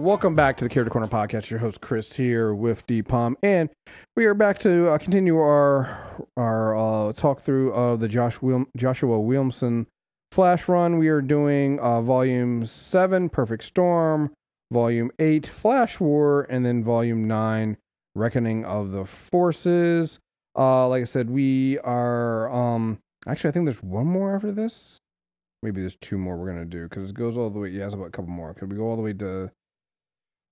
welcome back to the Character Corner podcast. Your host Chris here with D Palm, and we are back to uh, continue our our uh, talk through of the Josh Wil- Joshua Williamson Flash run. We are doing uh, volume seven, Perfect Storm, volume eight, Flash War, and then volume nine, Reckoning of the Forces. Uh, like I said, we are um actually I think there's one more after this. Maybe there's two more we're gonna do because it goes all the way. Yeah, it's about a couple more. Could we go all the way to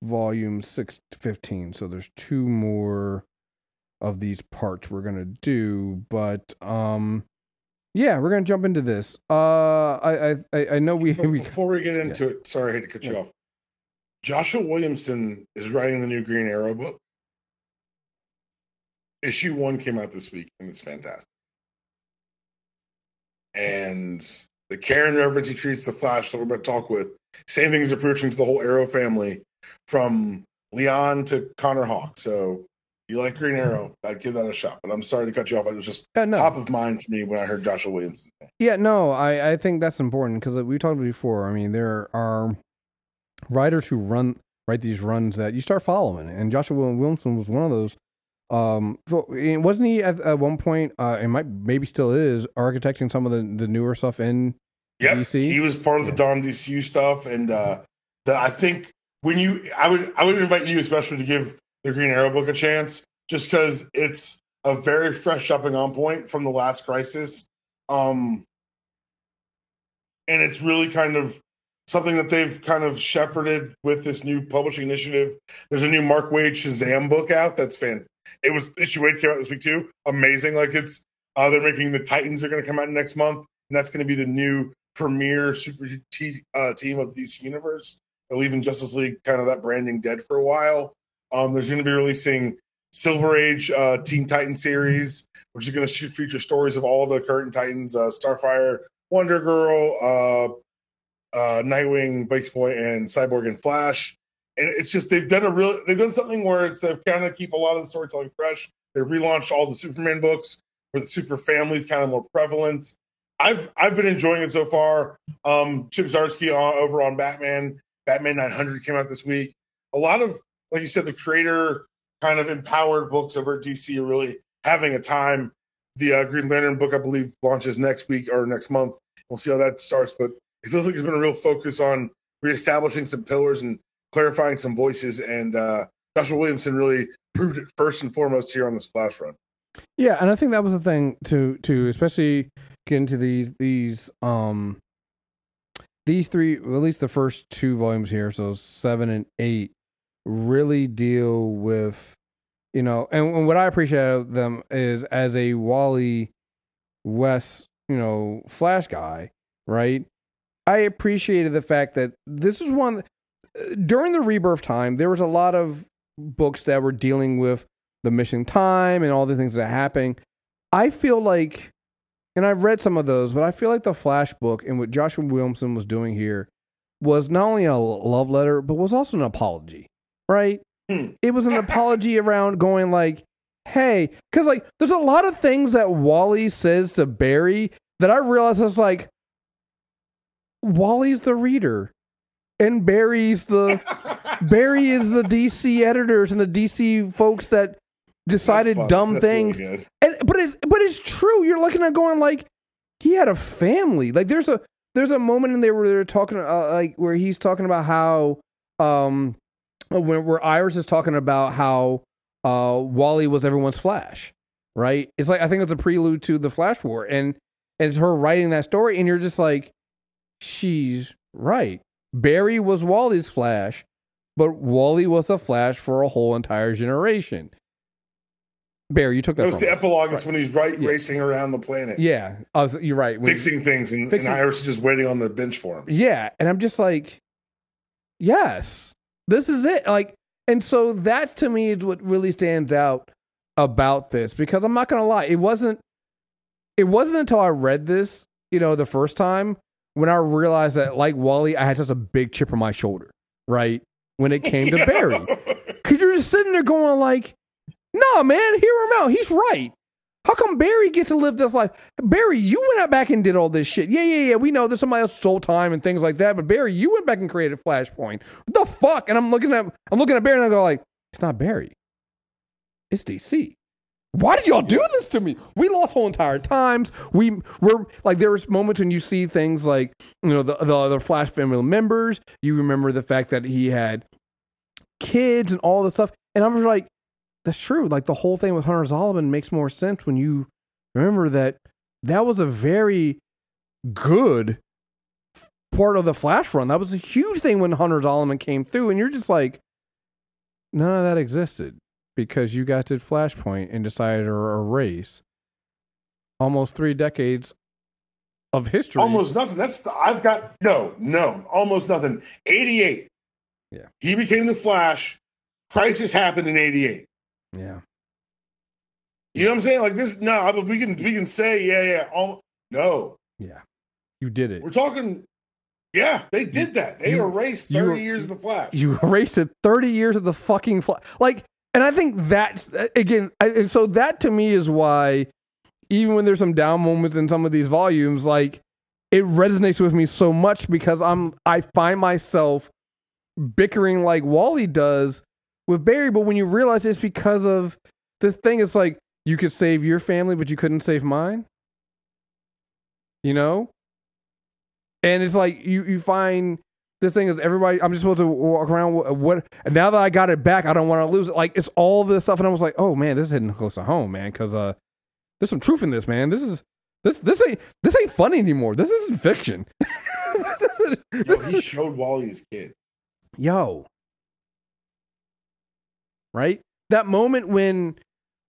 volume six to fifteen? So there's two more of these parts we're gonna do. But um, yeah, we're gonna jump into this. Uh, I I I know we we before we get into yeah. it. Sorry, I hate to cut you off. Joshua Williamson is writing the new Green Arrow book. Issue one came out this week, and it's fantastic. And the care and reverence he treats the Flash that we're about to talk with. Same thing is approaching to the whole Arrow family, from Lian to Connor Hawke. So you like Green Arrow, I'd give that a shot. But I'm sorry to cut you off. It was just no. top of mind for me when I heard Joshua Williams. Yeah, no, I, I think that's important because we talked before. I mean, there are writers who run write these runs that you start following, and Joshua Williamson was one of those. Um, wasn't he at, at one point? Uh, it might maybe still is architecting some of the, the newer stuff in yep. DC. He was part of the Dawn DCU stuff, and uh, the, I think when you, I would, I would invite you especially to give the Green Arrow book a chance, just because it's a very fresh jumping on point from the last crisis, um, and it's really kind of something that they've kind of shepherded with this new publishing initiative. There's a new Mark Waid Shazam book out that's fan it was issue eight came out this week too. Amazing. Like it's uh, they're making the Titans are going to come out next month, and that's going to be the new premier super t- uh, team of DC universe. Leaving Justice League kind of that branding dead for a while. Um, there's going to be releasing Silver Age uh, Teen Titan series, which is going to feature stories of all the current Titans: uh, Starfire, Wonder Girl, uh, uh, Nightwing, Beast Boy, and Cyborg and Flash and it's just they've done a real they've done something where it's they've kind of keep a lot of the storytelling fresh. They relaunched all the Superman books where the super family is kind of more prevalent. I've I've been enjoying it so far. Um, Chip Zdarsky on, over on Batman, Batman 900 came out this week. A lot of like you said, the creator kind of empowered books over at DC are really having a time. The uh, Green Lantern book, I believe, launches next week or next month. We'll see how that starts, but it feels like there's been a real focus on reestablishing some pillars and clarifying some voices, and uh, Joshua Williamson really proved it first and foremost here on this flash run. Yeah, and I think that was the thing to to especially get into these these um these three at least the first two volumes here, so seven and eight, really deal with you know, and, and what I appreciate of them is as a Wally West, you know, Flash guy, right? I appreciated the fact that this is one uh, during the rebirth time, there was a lot of books that were dealing with the missing time and all the things that are happening. I feel like, and I've read some of those, but I feel like the Flash book and what Joshua Williamson was doing here was not only a love letter, but was also an apology, right? Hmm. It was an apology around going like, hey, because like there's a lot of things that Wally says to Barry that I realize is like, Wally's the reader and Barry's the Barry is the DC editors and the DC folks that decided dumb That's things. Really and but it's but it's true. You're looking at going like he had a family. Like there's a there's a moment in there where they're talking uh, like where he's talking about how um when where Iris is talking about how uh Wally was everyone's Flash, right? It's like I think it's a prelude to the Flash War, and and it's her writing that story, and you're just like, she's right. Barry was Wally's Flash, but Wally was a Flash for a whole entire generation. Barry, you took that. It was the us. epilogue. It's when he's right yeah. racing around the planet. Yeah, was, you're right. When fixing things, and, fixing, and Iris is just waiting on the bench for him. Yeah, and I'm just like, yes, this is it. Like, and so that to me is what really stands out about this because I'm not gonna lie, it wasn't. It wasn't until I read this, you know, the first time when I realized that, like Wally, I had such a big chip on my shoulder, right? When it came to Barry. Because you're just sitting there going, like, no, man, hear him out. He's right. How come Barry get to live this life? Barry, you went out back and did all this shit. Yeah, yeah, yeah. We know there's somebody else stole time and things like that, but Barry, you went back and created Flashpoint. What the fuck? And I'm looking at I'm looking at Barry and I go like, it's not Barry. It's DC. Why did y'all do this to me? We lost whole entire times. We were like there was moments when you see things like you know the the other Flash family members. You remember the fact that he had kids and all this stuff, and I'm like, that's true. Like the whole thing with Hunter Zolomon makes more sense when you remember that that was a very good part of the Flash run. That was a huge thing when Hunter Zolomon came through, and you're just like, none of that existed because you got to Flashpoint and decided to er-, erase almost three decades of history. Almost nothing. That's the, I've got no, no, almost nothing. Eighty eight. Yeah. He became the Flash. Crisis happened in eighty eight. Yeah. You know what I'm saying? Like this. No, but we can we can say yeah, yeah. Um, no, Yeah. You did it. we're talking. Yeah, they did that. They You- erased you- thirty years of the Flash. You erased it 30 years of the fucking Flash. Like, and I think that's, again, I, and so that to me is why, even when there's some down moments in some of these volumes, like, it resonates with me so much because I'm, I find myself bickering like Wally does with Barry. But when you realize it's because of the thing, it's like, you could save your family, but you couldn't save mine. You know? And it's like, you, you find this thing is everybody. I'm just supposed to walk around. What, what? Now that I got it back, I don't want to lose it. Like it's all this stuff, and I was like, oh man, this is hitting close to home, man. Because uh, there's some truth in this, man. This is this this ain't this ain't funny anymore. This isn't fiction. this isn't, Yo, he showed Wally his kid. yo, right? That moment when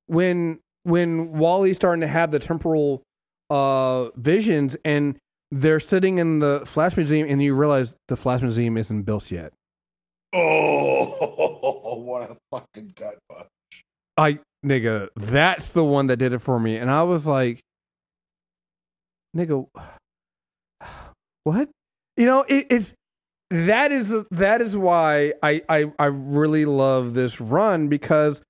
when when Wally's starting to have the temporal uh visions and they're sitting in the Flash Museum and you realize the Flash Museum isn't built yet. Oh, what a fucking gut punch! I nigga, that's the one that did it for me. And I was like, nigga, what? You know, it, it's that is that is why I, I I really love this run because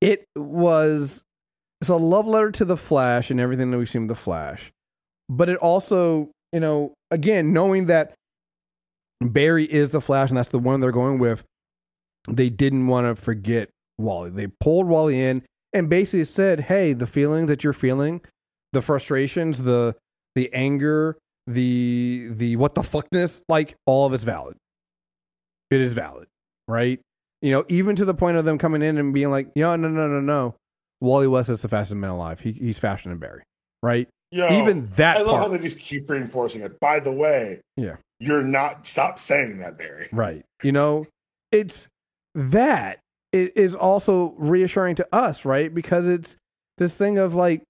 it was it's a love letter to the Flash and everything that we've seen with the Flash, but it also you know again knowing that Barry is the Flash and that's the one they're going with, they didn't want to forget Wally. They pulled Wally in and basically said, "Hey, the feeling that you're feeling, the frustrations, the the anger, the the what the fuckness, like all of it's valid. It is valid, right? You know, even to the point of them coming in and being like, "No, no, no, no, no. Wally West is the fastest man alive. He, he's faster than Barry, right? Yo, even that I love how they just keep reinforcing it. By the way, Yeah. you're not. Stop saying that, Barry. Right. You know, it's that it is also reassuring to us, right? Because it's this thing of like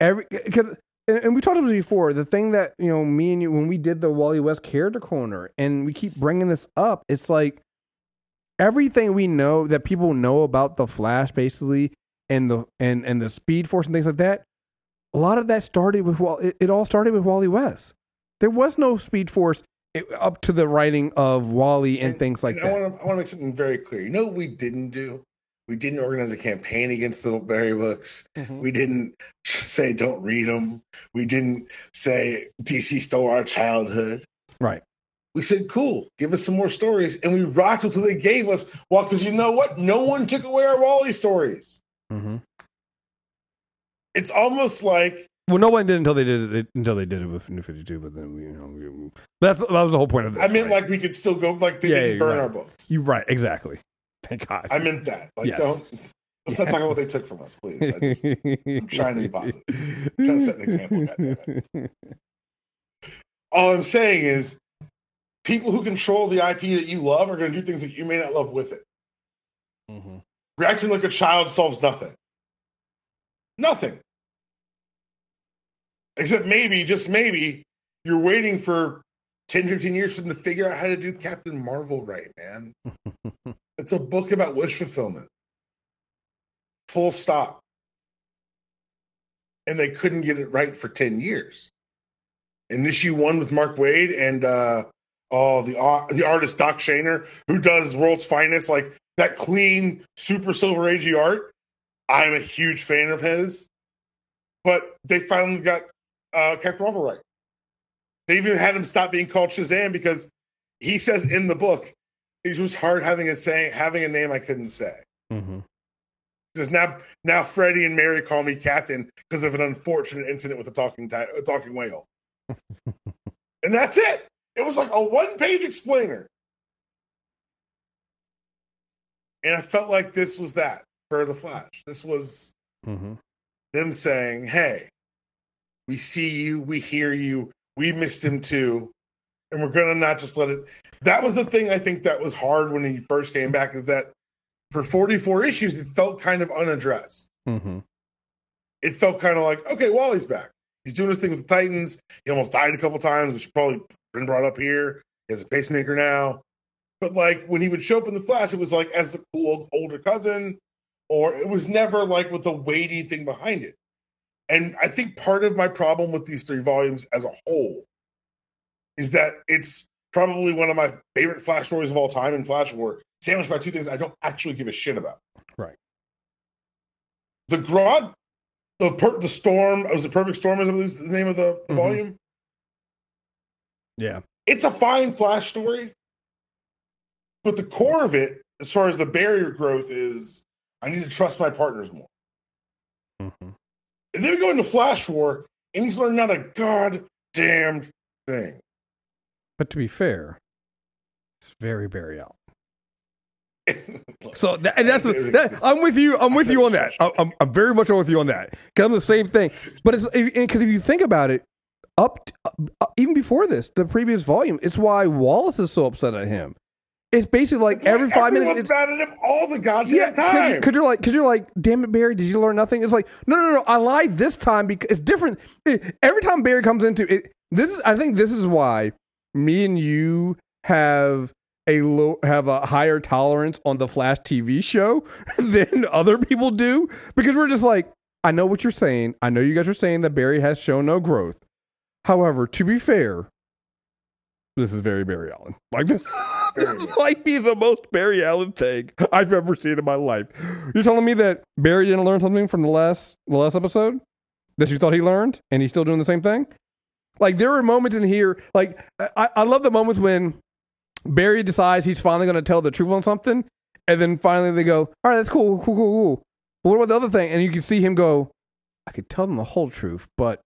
every because and, and we talked about it before. The thing that you know, me and you when we did the Wally West character corner, and we keep bringing this up. It's like everything we know that people know about the Flash, basically, and the and and the Speed Force and things like that. A lot of that started with well, It, it all started with Wally West. There was no Speed Force it, up to the writing of Wally and, things like and that. I want to. I want to make something very clear. You know what we didn't do? We didn't organize a campaign against the Barry books. Mm-hmm. We didn't say don't read them. We didn't say DC stole our childhood. Right. We said, cool, give us some more stories. And we rocked with what they gave us. Well, because you know what? No one took away our Wally stories. Mm-hmm. It's almost like Well, no one did until they did it until they did it with New Fifty Two. But then we, you know, we, that's that was the whole point of this. I meant right? like we could still go like they Yeah, didn't yeah, burn right. our books. you right exactly. Thank God. I meant that. Like Yes. don't let's not talk about what they took from us, please. I just, I'm trying to be positive. I'm trying to set an example, all I'm saying is people who control the IP that you love are gonna do things that you may not love with it. hmm Reacting like a child solves nothing. Nothing. Except maybe, just maybe, you're waiting for 10, 15 years for them to figure out how to do Captain Marvel right, man. It's a book about wish fulfillment. Full stop. And they couldn't get it right for 10 years. In issue one with Mark Waid and uh oh the ar- the artist Doc Shaner, who does World's Finest, like that clean, super silver agey art. I'm a huge fan of his. but they finally got uh, Captain Marvel right. They even had him stop being called Shazam because he says in the book it was hard having a saying having a name I couldn't say. Mm-hmm. Because now now Freddie and Mary call me Captain because of an unfortunate incident with a talking ti- a talking whale, and that's it. It was like a one page explainer, and I felt like this was that for the Flash. This was Mm-hmm. them saying, "Hey, we see you, we hear you, we missed him too, and we're gonna not just let it." That was the thing I think that was hard when he first came back is that for 44 issues it felt kind of unaddressed. Mm-hmm. It felt kind of like, okay, Wally's back. He's doing his thing with the Titans. He almost died a couple times, which probably been brought up here. He has a pacemaker now. But like when he would show up in the Flash, it was like as the cool older cousin, or it was never like with a weighty thing behind it. And I think part of my problem with these three volumes as a whole is that it's probably one of my favorite Flash stories of all time in Flash War, sandwiched by two things I don't actually give a shit about. Right. The Grodd, the per, the storm, it was the Perfect Storm? Is I believe the name of the, the Mhm. volume? Yeah. It's a fine Flash story, but the core of it, as far as the barrier growth, is I need to trust my partners more. Mm-hmm. And then we go into Flash War, and he's learned not a goddamn thing. But to be fair, it's very Barry Allen. So that, and that's that, I'm with you. I'm with you on that. I'm, I'm very much with you on that. Cause I'm the same thing. But it's because if you think about it, up uh, even before this, the previous volume, it's why Wallace is so upset at him. It's basically like every five minutes. It's, mad at him all the goddamn yeah, time. because you're like, because you're like, damn it, Barry, did you learn nothing? It's like, no, no, no, I lied this time because it's different. It- every time Barry comes into it, this is, I think, this is why me and you have a low, have a higher tolerance on the Flash TV show than other people do because we're just like, I know what you're saying. I know you guys are saying that Barry has shown no growth. However, to be fair, this is very Barry Allen. Like this, this might be the most Barry Allen thing I've ever seen in my life. You're telling me that Barry didn't learn something from the last the last episode that you thought he learned, and he's still doing the same thing? Like there are moments in here, like I, I love the moments when Barry decides he's finally going to tell the truth on something, and then finally they go, "All right, that's cool, cool, cool, cool." What about the other thing? And you can see him go, "I could tell them the whole truth, but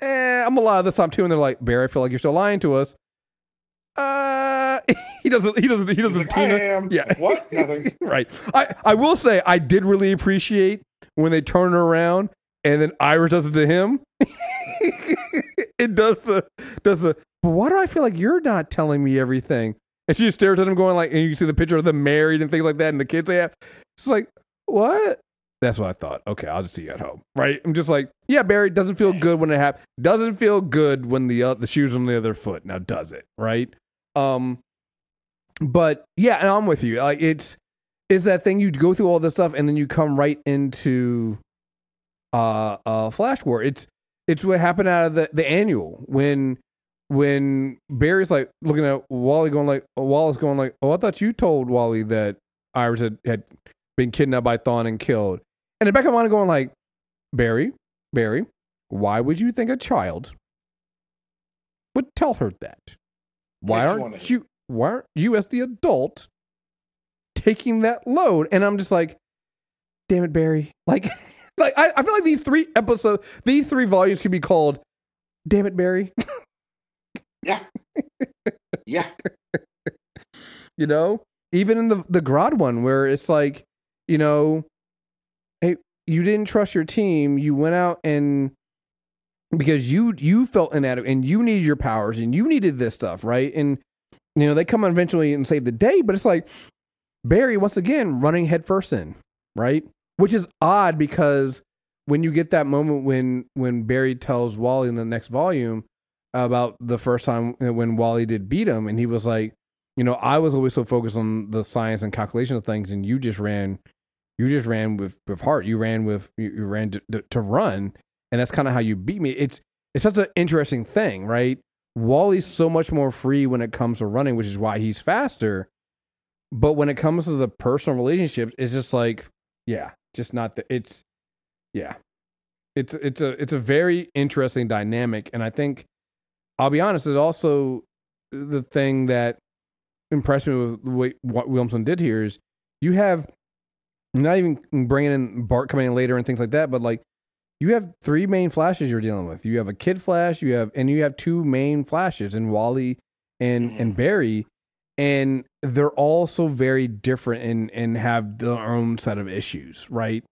eh, I'm gonna lie this time too." And they're like, "Barry, I feel like you're still lying to us." Uh, he doesn't. He doesn't. He doesn't. like, I Tina. am. Yeah. What? Nothing. right. I, I will say I did really appreciate when they turn her around and then Iris does it to him. it does the does the but why do I feel like you're not telling me everything? And she just stares at him going like and you see the picture of them married and things like that and the kids they have. It's like, what? That's what I thought. Okay, I'll just see you at home. Right? I'm just like, yeah, Barry doesn't feel good when it happens. Doesn't feel good when the uh, the shoes on the other foot. Now does it? Right? Um but yeah, and I'm with you. Like it's is that thing you go through all this stuff and then you come right into uh uh flash war. It's it's what happened out of the the annual when when barry's like looking at wally going like wallace going like oh i thought you told wally that iris had, had been kidnapped by thawne and killed. And in the back of mind going like barry barry why would you think a child would tell her that why Makes you wanna aren't you why aren't you as the adult taking that load? And i'm just like damn it barry. Like like I, I feel like these three episodes these three volumes could be called damn it barry. Yeah. Yeah. you know? Even in the the Grodd one where it's like you know hey you didn't trust your team. You went out and because you you felt inadequate and you needed your powers and you needed this stuff right? And you know they come eventually and save the day but it's like barry once again running headfirst in right? Which is odd because when you get that moment when when barry tells wally in the next volume about the first time when wally did beat him and he was like you know, I was always so focused on the science and calculation of things, and you just ran, you just ran with with heart. You ran with you, you ran to, to, to run, and that's kind of how you beat me. It's it's such an interesting thing, right? Wally's so much more free when it comes to running, which is why he's faster. But when it comes to the personal relationships, it's just like, yeah, just not the. It's yeah, it's it's a it's a very interesting dynamic, and I think I'll be honest, it's also the thing that impressed me with way what Williamson did here is you have not even bringing in Bart coming in later and things like that, but like you have three main flashes you're dealing with. You have a kid flash, you have and you have two main flashes in Wally and and Barry, and they're all so very different and and have their own set of issues, right?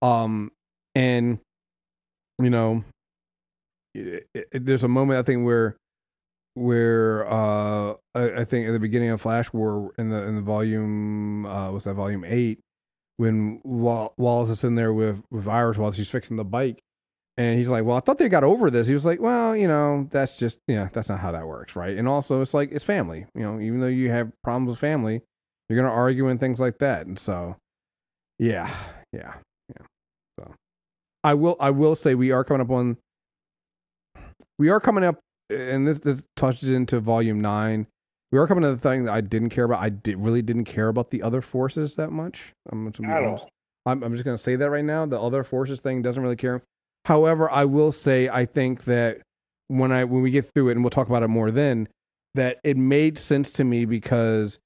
Um, and you know, it, it, there's a moment I think where where uh I, I, think at the beginning of Flash War in the in the volume uh was that volume eight when Wallace is in there with with Iris while she's fixing the bike and he's like well I thought they got over this he was like well you know that's just yeah that's not how that works right and also it's like it's family you know even though you have problems with family you're gonna argue and things like that and so yeah yeah yeah so I will I will say we are coming up on we are coming up and this this touches into volume nine. We are coming to the thing that I didn't care about. I did really didn't care about the other forces that much. I'm, I'm, I'm, just gonna say that right now. The other forces thing doesn't really care. However, I will say I think that when I when we get through it, and we'll talk about it more then, that it made sense to me because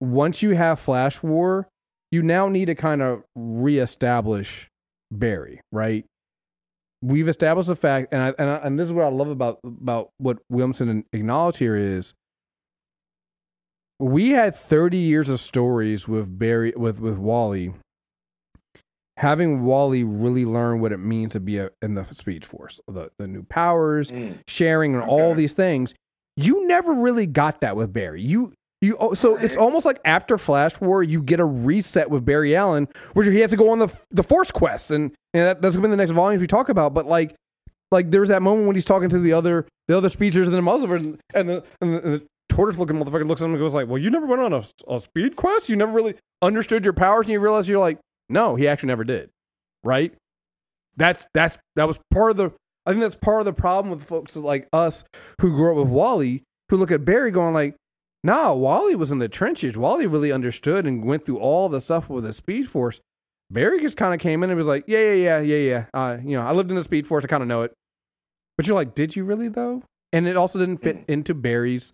once you have Flash War, you now need to kind of reestablish Barry, right? we've established the fact, and I, and, I, and this is what I love about about what Williamson acknowledged here is we had 30 years of stories with Barry with with Wally having Wally really learn what it means to be a, in the Speed Force, the the new powers, mm. sharing, and okay. all these things. You never really got that with Barry. You you oh, so it's almost like after Flash War, you get a reset with Barry Allen, where he has to go on the the Force quests, and and that, that's gonna be the next volumes we talk about. But like, like there's that moment when he's talking to the other the other speedsters in the muzzle, and, and the and the, and the tortoise looking motherfucker looks at him and goes like, "Well, you never went on a, a speed quest. You never really understood your powers, and you realize you're like, no, he actually never did, right? That's that's that was part of the. I think that's part of the problem with folks like us who grew up with Wally, who look at Barry going like, no, Wally was in the trenches. Wally really understood and went through all the stuff with the Speed Force. Barry just kind of came in and was like, yeah, yeah, yeah, yeah, yeah. Uh, you know, I lived in the Speed Force. I kind of know it. But you're like, did you really though? And it also didn't fit mm. into Barry's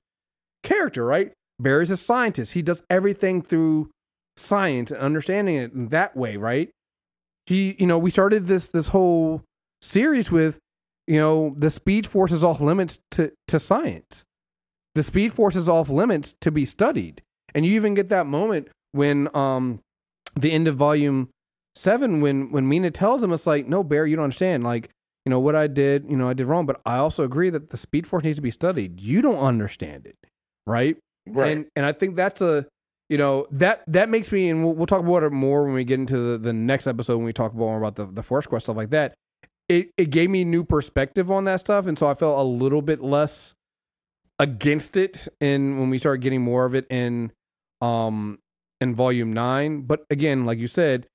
character, right? Barry's a scientist. He does everything through science and understanding it in that way, right? He, you know, we started this this whole series with, you know, the Speed Force is off limits to to science the speed force is off limits to be studied. And you even get that moment when um the end of volume seven when when Meena tells him it's like, no, Barry, you don't understand. Like, you know, what I did, you know, I did wrong, but I also agree that the speed force needs to be studied. You don't understand it. Right? Right. And and I think that's a you know that that makes me and we'll, we'll talk about it more when we get into the, the next episode when we talk more about the the force quest stuff like that it it gave me new perspective on that stuff and so i felt a little bit less against it in when we started getting more of it in um in volume nine. But again, like you said,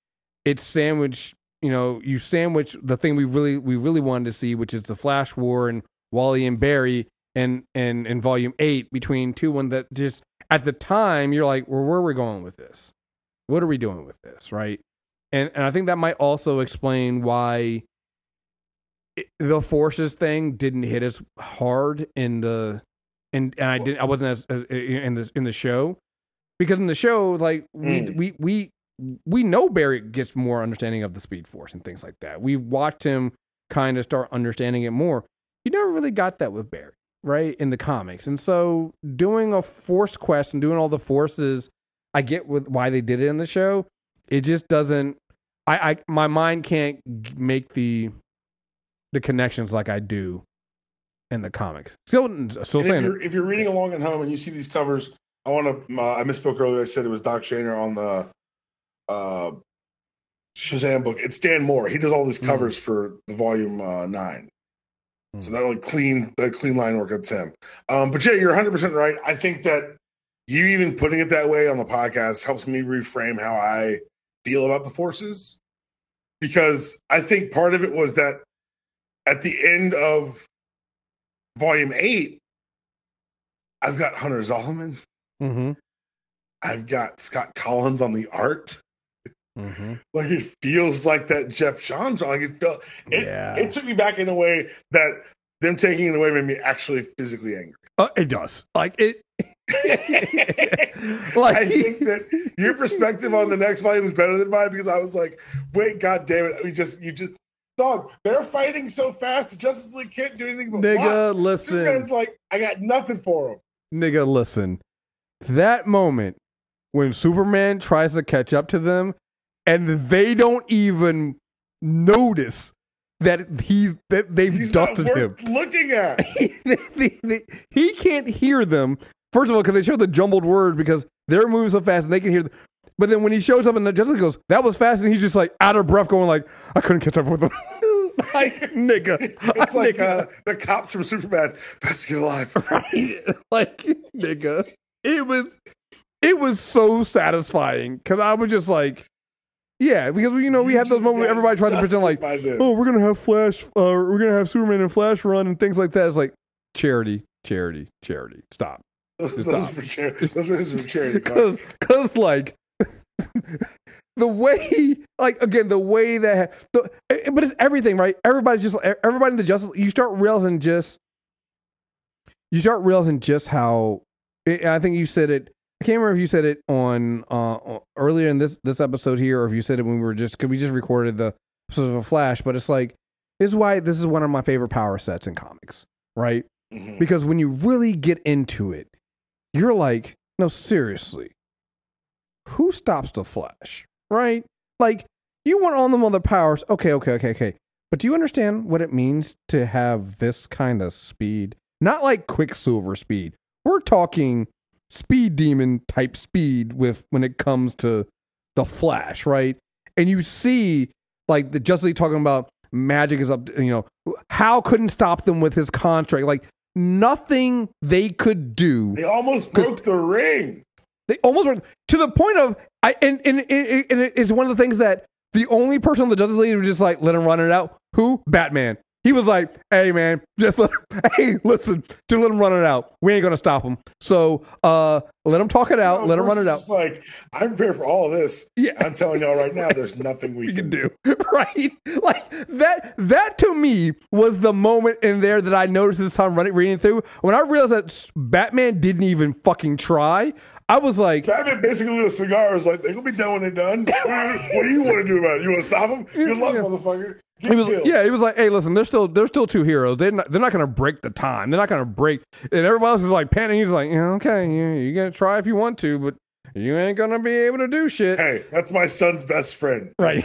it's sandwich. You know, you sandwich the thing we really we really wanted to see, which is the Flash War and Wally and Barry, and and in volume eight between two one that just at the time you're like, well, where are we going with this? What are we doing with this, right? And and I think that might also explain why it, the forces thing didn't hit as hard in the and and I didn't I wasn't as, as in this in the show because in the show like we mm. we we we know Barry gets more understanding of the Speed Force and things like that. We watched him kind of start understanding it more. You never really got that with Barry, right, in the comics. And so doing a Force quest and doing all the forces, I get with why they did it in the show. It just doesn't. I, I my mind can't make the the connections like I do in the comics. Still, still saying if you're, if you're, reading along at home and you see these covers, I want to. Uh, I misspoke earlier. I said it was Doc Shaner on the uh, Shazam book. It's Dan Mora He does all these hmm. covers mm. for the volume uh, nine. Mm. So that like clean, that clean line work. It's him. Um, but yeah, you're 100 percent right. I think that you even putting it that way on the podcast helps me reframe how I feel about the forces because I think part of it was that at the end of volume eight, I've got Hunter Zolomon. Mm-hmm. I've got Scott Kolins on the art. Mm-hmm. Like it feels like that Geoff Johns. Like it felt. It, Yeah. it took me back in a way that them taking it away made me actually physically angry. Uh, it does. Like it. like I think that your perspective on the next volume is better than mine because I was like, wait, god damn it, we just you just dog, they're fighting so fast the Justice League can't do anything but nigga, watch. listen, Superman's like, I got nothing for him. nigga, listen. That moment when Superman tries to catch up to them, and they don't even notice that he's that they've He's dusted him. looking at. They- they- they- he can't hear them. First of all, because they show the jumbled words because they're moving so fast and they can hear. Them. But then when he shows up and Justice goes, "That was fast," and he's just like out of breath, going like, "I couldn't catch up with them." like nigga, It's like nigga. uh, the cops from Superman. Best to get alive. right? Like nigga, it was it was so satisfying because I was just like, yeah, because you know we had those moments where everybody tried to pretend like, oh, we're gonna have Flash, uh, we're gonna have Superman and Flash run and things like that. It's like charity, charity, charity. Stop. Stop. for charity. those for charity. Because because like the way like again the way that the, eh, but it's everything right everybody's just everybody in the justice you start realizing just you start realizing just how eh, i think you said it i can't remember if you said it on uh earlier in this this episode here or if you said it when we were just because we just recorded the episode of a flash but it's like this is why this is one of my favorite power sets in comics right Mhm. because when you really get into it, you're like, no, seriously, who stops the Flash? Right? Like, you want all them other powers. Okay, okay, okay, okay. But do you understand what it means to have this kind of speed? Not like Quicksilver speed. We're talking speed demon type speed with when it comes to the Flash, right? And you see like the Justice League talking about magic is up, you know, Hal couldn't stop them with his contract. Like nothing they could do. They almost broke the ring. They almost were to the point of I and and, and, and it's one of the things that the only person on the Justice League was just like let him run it out. Who? Batman. He was like, "Hey man, just let hey listen, just let him run it out. We ain't gonna stop him. So uh, let him talk it out. No, let him run it out. Like I'm prepared for all of this. Yeah. I'm telling y'all right now, there's nothing we, we can do right like that that to me was the moment in there that i noticed this time running reading through when i realized that batman didn't even fucking try i was like Batman basically lit a cigar. Was like, they're gonna be done when they're done. What do you, what do you want to do about it? You want to stop them? Good luck, Yeah. motherfucker. He was, killed. yeah, he was like, "Hey, listen, they're still they're still two heroes. They're not they're not gonna break the time. They're not gonna break." And everybody else is like panicking. He's like, "Yeah, okay, yeah, you gonna try if you want to, but you ain't gonna be able to do shit." Hey, that's my son's best friend. Right.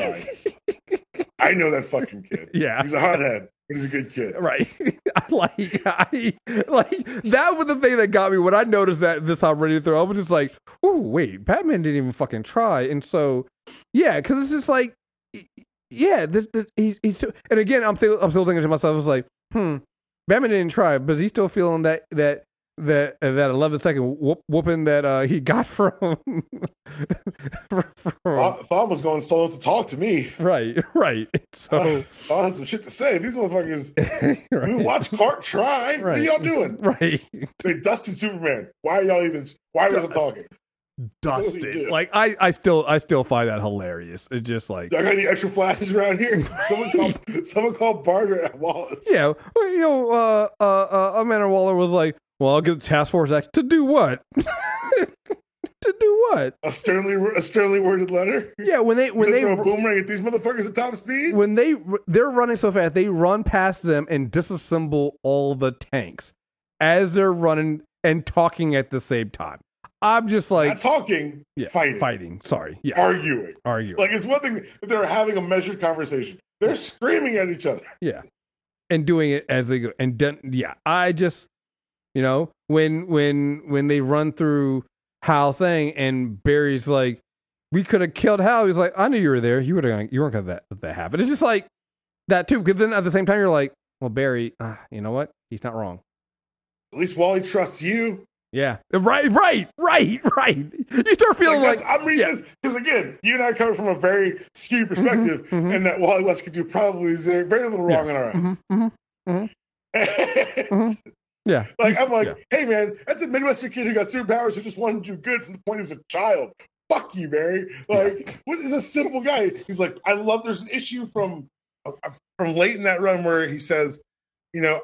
I know that fucking kid. Yeah. He's a hothead, but he's a good kid. Right. Like I like that was the thing that got me when I noticed that this I'm ready to throw. I was just like, oh wait, Batman didn't even fucking try. And so yeah, because it's just like yeah, this, this he's he's still, and again I'm still I'm still thinking to myself, I was like, hmm, Batman didn't try, but he's still feeling that that that that 11 second whoop, whooping that uh he got from, from was going solo to talk to me. right right so Thought had some shit to say. These motherfuckers. We watch Clark try. What are y'all doing? right They dusted Superman. Why are y'all even? Why are y'all talking? Dusted. Like I, I still, I still find that hilarious. It's just like, Y'all got any extra flashes around here? Someone called. someone called Barter at Wallace. yeah, well, you know, uh, uh, uh, Amanda Waller was like, "Well, I'll get the task force X to do what? to do what? A sternly, a sternly worded letter. Yeah, when they, when They they, throw boomerang at these motherfuckers at top speed. when they, they're running so fast, they run past them and disassemble all the tanks as they're running and talking at the same time. I'm just Not like, talking, yeah, fighting, fighting. Sorry, yeah, arguing. arguing. Like it's one thing that they're having a measured conversation. They're screaming at each other. Yeah. And doing it as they go. And then, yeah, I just, you know, when when when they run through Hal's thing and Barry's like, we could have killed Hal. He's like, I knew you were there. You would have. You weren't gonna that, that happen. It's just like that too. Because then at the same time, you're like, well, Barry, uh, you know what? He's not wrong. At least Wally trusts you. Yeah. Right. Right. Right. Right. You start feeling Like, like, I'm reading yeah. this because again, you and I come from a very skewed perspective, mhm. and that Wally West could do probably very little wrong in our eyes. mhm, mhm, mhm. yeah. like I'm like, Yeah. hey man, that's a Midwestern kid who got superpowers who just wanted to do good from the point he was a child. fuck you, Barry. Like, what is a simple guy? He's like, I love. There's an issue from uh, from late in that run where he says, you know,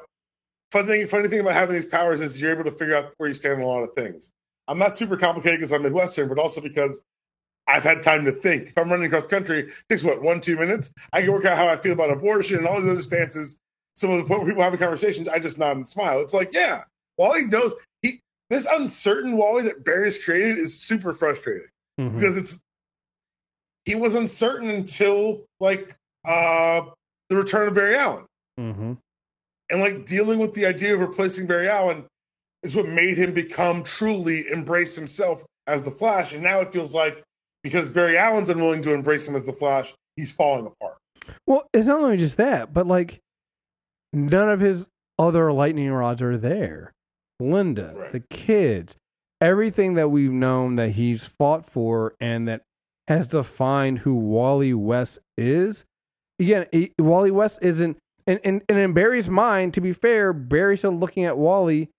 funny thing, funny thing about having these powers is you're able to figure out where you stand on a lot of things. I'm not super complicated because I'm Midwestern, but also because I've had time to think. If I'm running across the country, it takes what one, two minutes. I can work out how I feel about abortion and all these other stances. Some of the people having conversations, I just nod and smile. It's like, yeah, Wally knows he this uncertain Wally that Barry's created is super frustrating Mhm. because it's he was uncertain until like uh the return of Barry Allen. Mhm. And like dealing with the idea of replacing Barry Allen is what made him become truly embrace himself as the Flash. And now it feels like because Barry Allen's unwilling to embrace him as the Flash, he's falling apart. Well, it's not only just that, but like none of his other lightning rods are there. Linda, Right. the kids, everything that we've known that he's fought for and that has defined who Wally West is. Again, Wally West isn't, and, and, and in Barry's mind, to be fair, Barry's still looking at Wally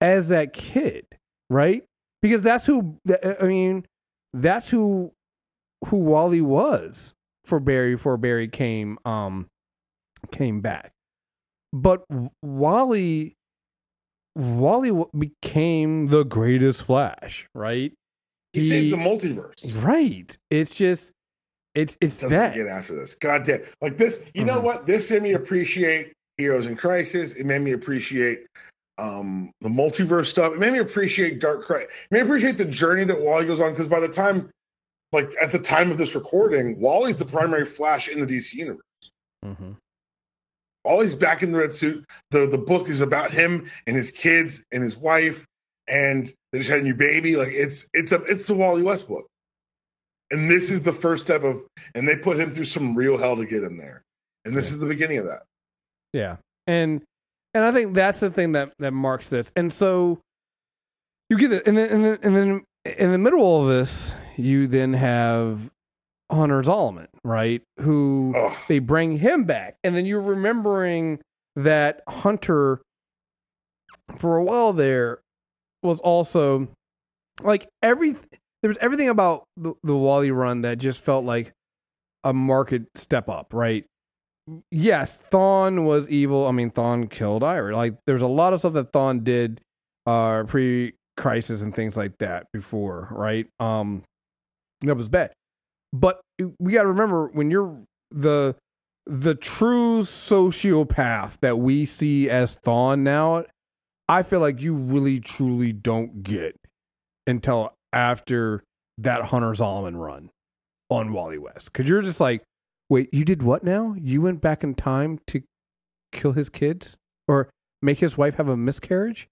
as that kid, right? Because that's who, I mean, that's who who Wally was for Barry before Barry came um came back. But Wally Wally became the greatest Flash, right? He, saved the multiverse. right. It's just it's it's Doesn't that get after this. God damn. Like this, you know Mhm. what? This made me appreciate Heroes in Crisis. It made me appreciate um the multiverse stuff. It made me appreciate Dark Crisis. It made me appreciate the journey that Wally goes on because by the time like at the time of this recording, Wally's the primary Flash in the DC universe. Mm-hmm. Wally's back in the red suit. The the book is about him and his kids and his wife, and they just had a new baby. Like it's it's a it's the Wally West book. And this is the first step of and they put him through some real hell to get him there. And this Yeah. is the beginning of that. Yeah. And and I think that's the thing that that marks this. And so you get it and then and then and then in the middle of this, you then have Hunter Zolomon, right? Who Oh, they bring him back. And then you're remembering that Hunter for a while there was also like every there was everything about the, the Wally run that just felt like a market step up, right? Yes, Thawne was evil. I mean, Thawne killed Ira. Like, there's a lot of stuff that Thawne did uh, pre-crisis and things like that before, right? Um, that was bad. But we got to remember when you're the the true sociopath that we see as Thawne now, I feel like you really truly don't get until after that Hunter Zolomon run on Wally West. Cause you're just like, wait, you did what now? You went back in time to kill his kids or make his wife have a miscarriage?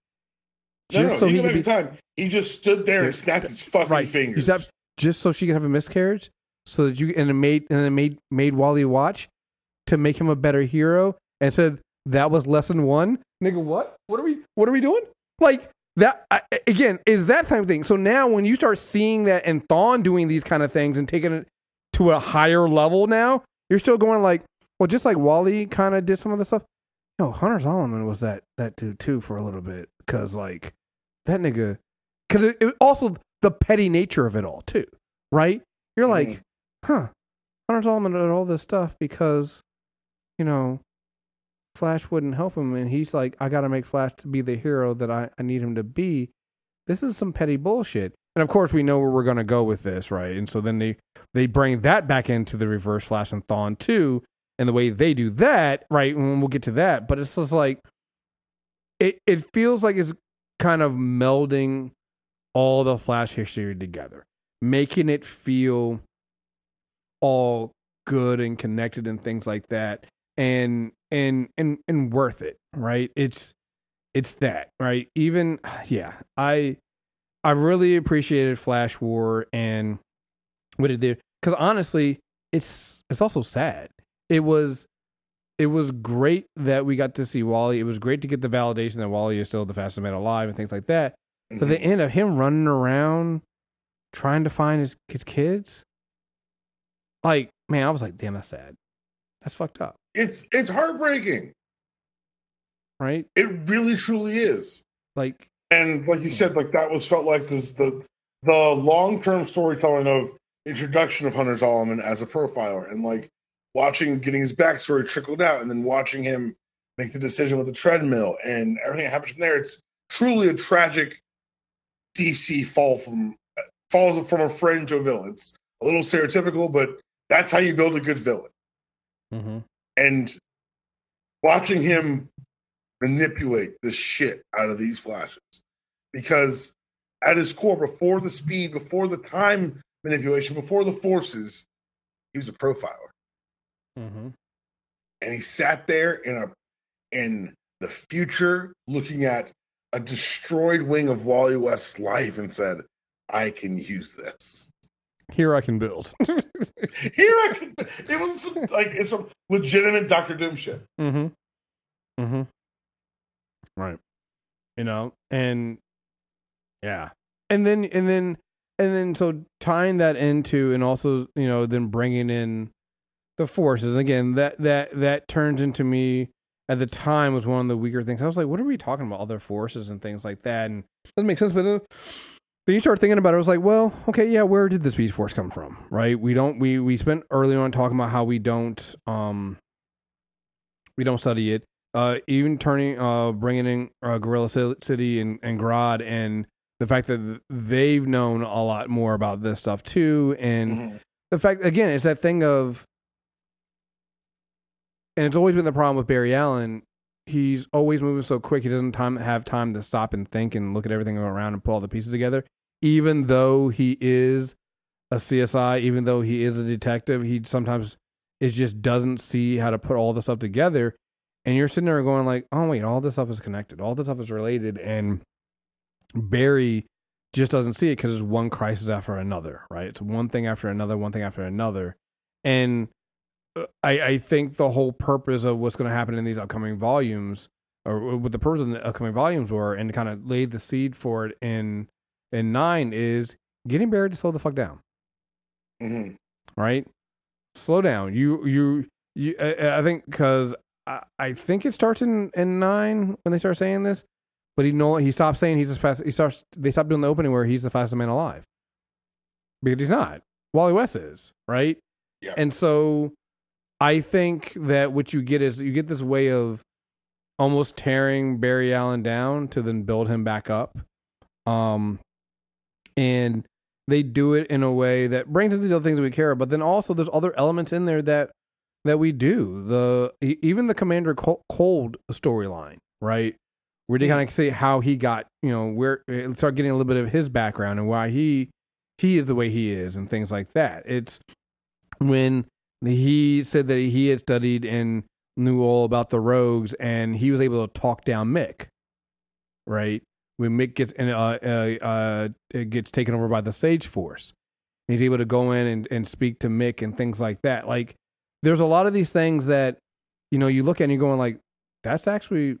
no, Just no, so he he could be time. He just stood there and snapped his fucking right. fingers. Just so she could have a miscarriage? So that you and it made and it made made Wally watch to make him a better hero and said that was lesson one. Nigga, what? What are we what are we doing? Like that I, again is that type of thing. So now when you start seeing that and Thawne doing these kind of things and taking it to a higher level now, you're still going like, well, just like Wally kind of did some of the stuff. No, Hunter Zolomon was that that dude too for a little bit because like that nigga because it, it also the petty nature of it all too, right? You're like, Mhm. huh? Hunter Solomon did all this stuff because, you know, Flash wouldn't help him, and he's like, I got to make Flash to be the hero that I, I need him to be. This is some petty bullshit. And of course, we know where we're gonna go with this, right? And so then they they bring that back into the Reverse Flash and Thawne too, and the way they do that, right? And we'll get to that, but it's just like it it feels like it's kind of melding all the Flash history together, making it feel all good and connected and things like that, and and and and worth it, right? It's it's that, right? Even yeah, I I really appreciated Flash War and what it did because honestly, it's it's also sad. It was it was great that we got to see Wally. It was great to get the validation that Wally is still the fastest man alive and things like that. But the mm-hmm. end of him running around trying to find his his kids, like man, I was like, damn, that's sad. That's fucked up, it's it's heartbreaking. right? It really truly is. Like, And like you said, like that was felt like this the the long term storytelling of introduction of Hunter Zolomon as a profiler and like watching getting his backstory trickled out and then watching him make the decision with the treadmill and everything that happens from there. It's truly a tragic DC fall from falls from a friend to a villain. It's a little stereotypical, but that's how you build a good villain. Mm-hmm. And watching him manipulate the shit out of these flashes because at his core, before the speed, before the time manipulation, before the forces, he was a profiler. Mm-hmm. And he sat there in a in the future looking at a destroyed wing of Wally West's life and said, I can use this. Here I can build. Here I can it was some, like it's some legitimate Doctor Doom shit. Mm-hmm. Mm-hmm. Right. You know, and yeah. And then and then and then so tying that into and also, you know, then bringing in the forces again, that that that turns into me at the time was one of the weaker things. I was like, what are we talking about? Other forces and things like that. And it doesn't make sense, but then, you start thinking about it. I was like, well, okay, yeah, where did the Speed Force come from? Right? We don't we we spent early on talking about how we don't um we don't study it. Uh, even turning uh bringing in uh, Gorilla City and and Grodd and the fact that they've known a lot more about this stuff too, and Mhm. the fact again, it's that thing of, and it's always been the problem with Barry Allen. He's always moving so quick; he doesn't time have time to stop and think and look at everything around and pull all the pieces together. Even though he is a CSI, even though he is a detective, he sometimes is just doesn't see how to put all the stuff together. And you're sitting there going like, "Oh wait, all this stuff is connected. All this stuff is related." And Barry just doesn't see it because it's one crisis after another, right? It's one thing after another, one thing after another. And I, I think the whole purpose of what's going to happen in these upcoming volumes, or what the purpose of the upcoming volumes were, and kind of laid the seed for it in in nine, is getting Barry to slow the fuck down, Mhm. right? Slow down. You you you. I, I think because I, I think it starts in in nine when they start saying this, but he no he stops saying he's the fast. He starts they stop doing the opening where he's the fastest man alive because he's not. Wally West is right, Yeah. and so I think that what you get is you get this way of almost tearing Barry Allen down to then build him back up, um, and they do it in a way that brings us these other things that we care about. But then also there's other elements in there that that we do. The even the Commander Cold storyline, right? Where they kind of see how he got, you know, where uh, start getting a little bit of his background and why he he is the way he is and things like that. It's when he said that he had studied and knew all about the rogues and he was able to talk down Mick, right? When Mick gets uh, uh, uh, it gets taken over by the Sage Force, he's able to go in and, and speak to Mick and things like that. Like, there's a lot of these things that you know you look at and you're going like, that's actually,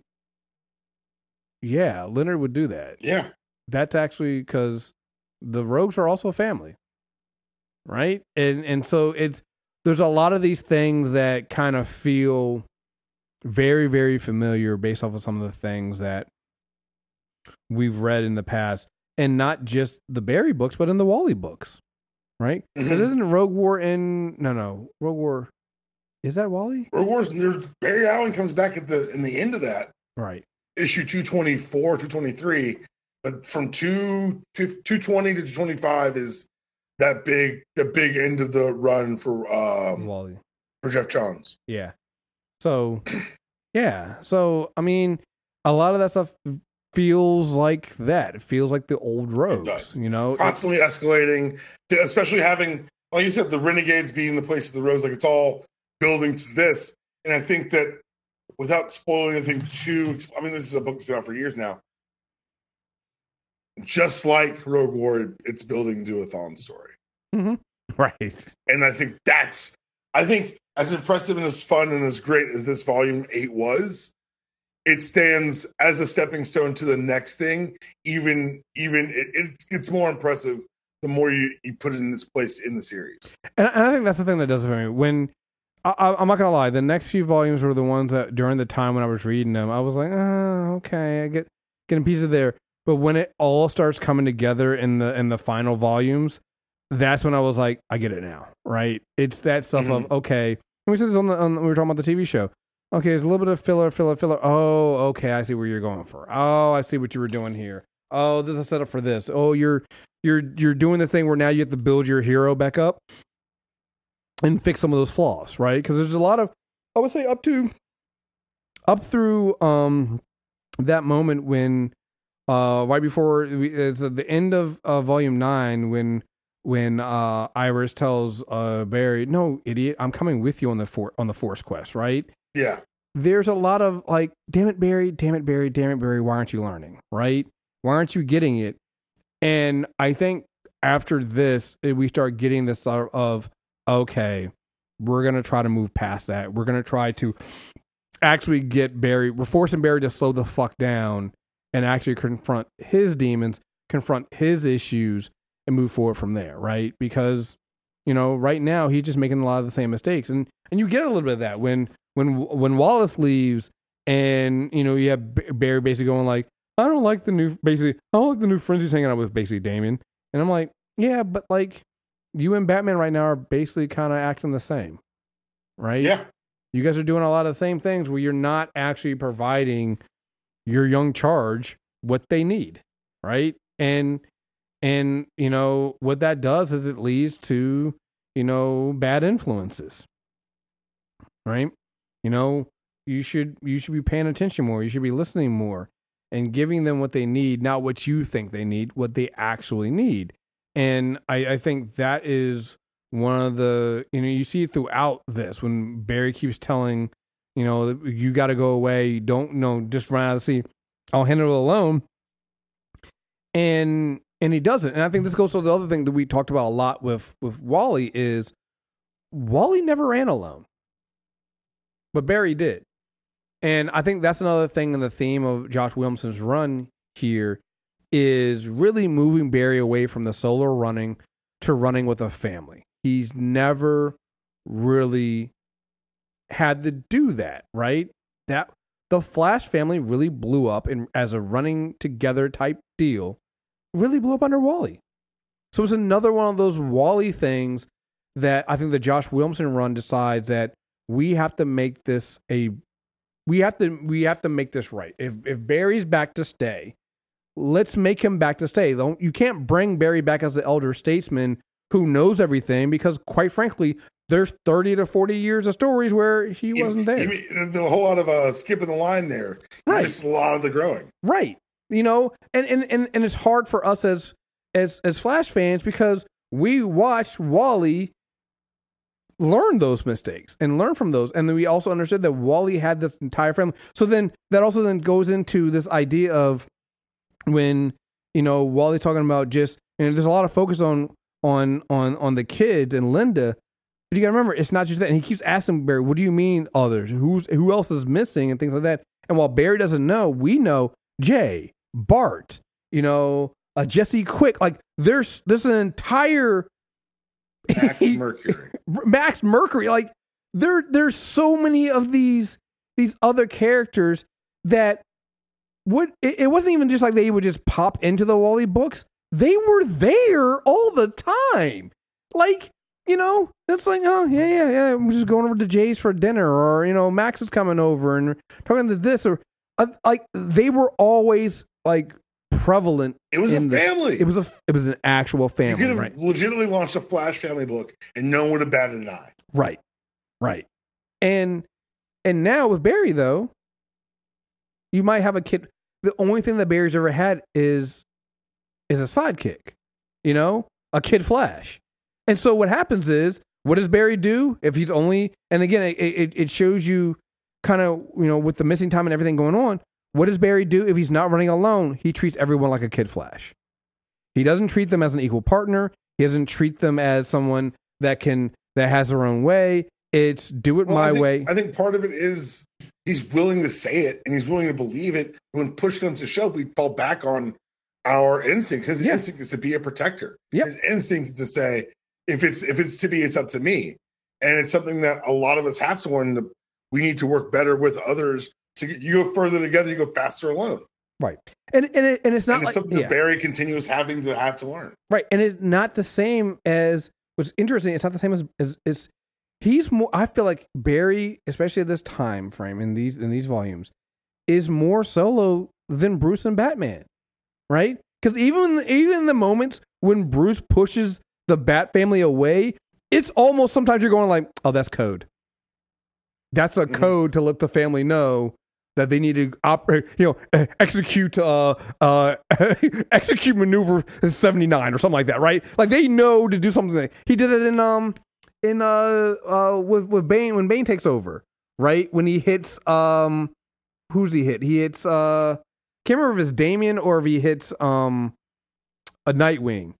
yeah, Leonard would do that Yeah. that's actually because the rogues are also a family right and and so it's there's a lot of these things that kind of feel very very familiar based off of some of the things that we've read in the past and not just the barry books but in the wally books right because Mhm. isn't rogue war in no no rogue war is that wally Rogue Wars, there's Barry Allen comes back at the in the end of that right issue 224, 223. But from 2, 220 to 225 is that big the big end of the run for um wally for Geoff Johns. Yeah. So, yeah. So, I mean, a lot of that stuff feels like that. It feels like the old does. you know? Constantly escalating, especially having like you said, the Renegades being the place of the roads, like it's all building to this. And I think that without spoiling anything too I mean, this is a book that's been out for years now. Just like Rogue War, it's building to a Thawne story. Mm-hmm. Right. And I think that's, I think as impressive and as fun and as great as this volume eight was, it stands as a stepping stone to the next thing. Even, even it, it gets more impressive the more you, you put it in its place in the series. And, and I think that's the thing that does it for me. When I, I, I'm not gonna lie, the next few volumes were the ones that during the time when I was reading them, I was like, oh, okay, I get getting pieces there. But when it all starts coming together in the in the final volumes, that's when I was like, I get it now, right? It's that stuff of Mm-hmm. okay. And we said this on the on, we were talking about the TV show. Okay, there's a little bit of filler, filler, filler. Oh, okay, I see where you're going for. Oh, I see what you were doing here. Oh, this is a setup for this. Oh, you're you're you're doing this thing where now you have to build your hero back up and fix some of those flaws, right? Because there's a lot of I would say up to up through um that moment when uh right before we- it's at the end of uh, volume 9 when when uh Iris tells uh Barry, "No, idiot, I'm coming with you on the for- on the force quest," right? Yeah. there's a lot of like, damn it, Barry, damn it, Barry, damn it, Barry, why aren't you learning? Right? Why aren't you getting it? And I think after this, eh, we start getting this sort of, okay, we're going to try to move past that. We're going to try to actually get Barry, we're forcing Barry to slow the fuck down and actually confront his demons, confront his issues, and move forward from there, right? Because, you know, right now he's just making a lot of the same mistakes. And and you get a little bit of that when when when Wallace leaves and you know you have Barry basically going like I don't like the new basically I don't like the new friends he's hanging out with basically Damian and I'm like yeah but like you and Batman right now are basically kind of acting the same right Yeah. you guys are doing a lot of the same things where you're not actually providing your young charge what they need right? And and you know what that does is it leads to you know bad influences right? You know you should you should be paying attention more you should be listening more and giving them what they need not what you think they need what they actually need. And i i think that is one of the you know you see it throughout this when barry keeps telling you know you got to go away you don't know just run out of the sea. I'll handle it alone. And and he doesn't. And i think this goes to the other thing that we talked about a lot with with wally is wally never ran alone. But barry did. And i think that's another thing in the theme of josh williamson's run here is really moving barry away from the solo running to running with a family. He's never really had to do that right that the flash family really blew up in as a running together type deal really blew up under Wally. So it's another one of those Wally things that I think the Josh Williamson run decides that we have to make this a we have to we have to make this right. If if Barry's back to stay, let's make him back to stay. You can't bring Barry back as the elder statesman who knows everything because quite frankly, there's 30 to 40 years of stories where he wasn't there. mean- the whole lot of uh, skipping the line there. Right. missed a lot of the growing. Right. You know, and, and, and, and it's hard for us as as as Flash fans because we watched Wally learn those mistakes and learn from those. And then we also understood that Wally had this entire family. So then that also then goes into this idea of when, you know, Wally talking about just and there's a lot of focus on on on on the kids and Linda. But you gotta remember, it's not just that. And he keeps asking Barry, "What do you mean others? Who's who else is missing?" and things like that. And while Barry doesn't know, we know Jay, Bart, you know, uh, Jesse Quick. Like there's there's an entire Max Mercury. Max Mercury. Like there there's so many of these these other characters that would it, it wasn't even just like they would just pop into the Wally books. They were there all the time. Like, you know, it's like, oh yeah, yeah, yeah. I'm just going over to Jay's for dinner, or you know, Max is coming over and talking to this, or uh, like they were always like prevalent. It was a family. It was a it was an actual family. you could have right? legitimately launched a Flash family book and no one would have batted an eye. Right. Right. And and now with Barry though, you might have a kid the only thing that Barry's ever had is is a sidekick. You know? A kid flash. And so what happens is what does Barry do if he's only and again it it, it shows you kind of you know with the missing time and everything going on what does Barry do if he's not running alone he treats everyone like a kid flash he doesn't treat them as an equal partner he doesn't treat them as someone that can that has their own way it's do it Well, my I think, way I think part of it is he's willing to say it and he's willing to believe it. When push comes to shove, we fall back on our instincts. His Yeah. instinct is to be a protector. Yep. His instinct is to say, if it's if it's to be, it's up to me. And it's something that a lot of us have to learn. To, we need to work better with others. To get, you go further together, you go faster alone. right, and and it, and it's not and it's like something yeah. that Barry continues having to have to learn. Right, and it's not the same as what's interesting. It's not the same as as it's he's more. I feel like Barry, especially at this time frame in these in these volumes, is more solo than Bruce and Batman, right? Because even even the moments when Bruce pushes the Bat family away, it's almost sometimes you're going like, oh, that's code. That's a Mhm. code to let the family know that they need to operate, you know, eh, execute, uh, uh, execute maneuver seventy nine or something like that, right? Like they know to do something. He did it in um in uh uh with with Bane when Bane takes over, right? When he hits um who's he hit? He hits uh can't remember if it's Damian or if he hits um a Nightwing.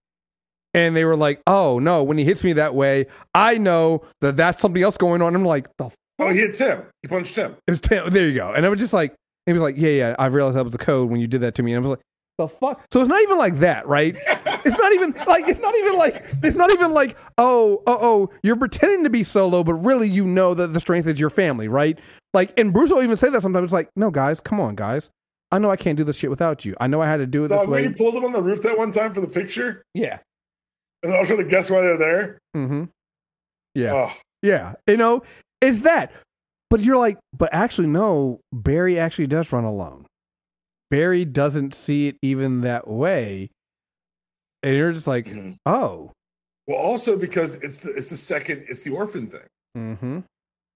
And they were like, "Oh no! When he hits me that way, I know that that's something else going on." I'm like, "The Oh, he hit Tim. He punched Tim. it was Tim. there you go. And I was just like, he was like, yeah, yeah, I realized that was the code when you did that to me. And I was like, the fuck? So it's not even like that, right? it's not even like it's not even like it's not even like oh oh oh you're pretending to be solo, but really you know that the strength is your family, right? Like, and Bruce will even say that sometimes. It's like, no, guys, come on, guys. I know I can't do this shit without you. I know I had to do it So this way. when he pulled him on the roof that one time for the picture, Yeah. And I was trying to guess why they're there. Mm-hmm. Yeah. Oh, Yeah, you know, it's that. But you're like, but actually, no, Barry actually does run alone. Barry doesn't see it even that way. And you're just like, mhm. oh. well, also because it's the it's the second it's the orphan thing. Mm-hmm.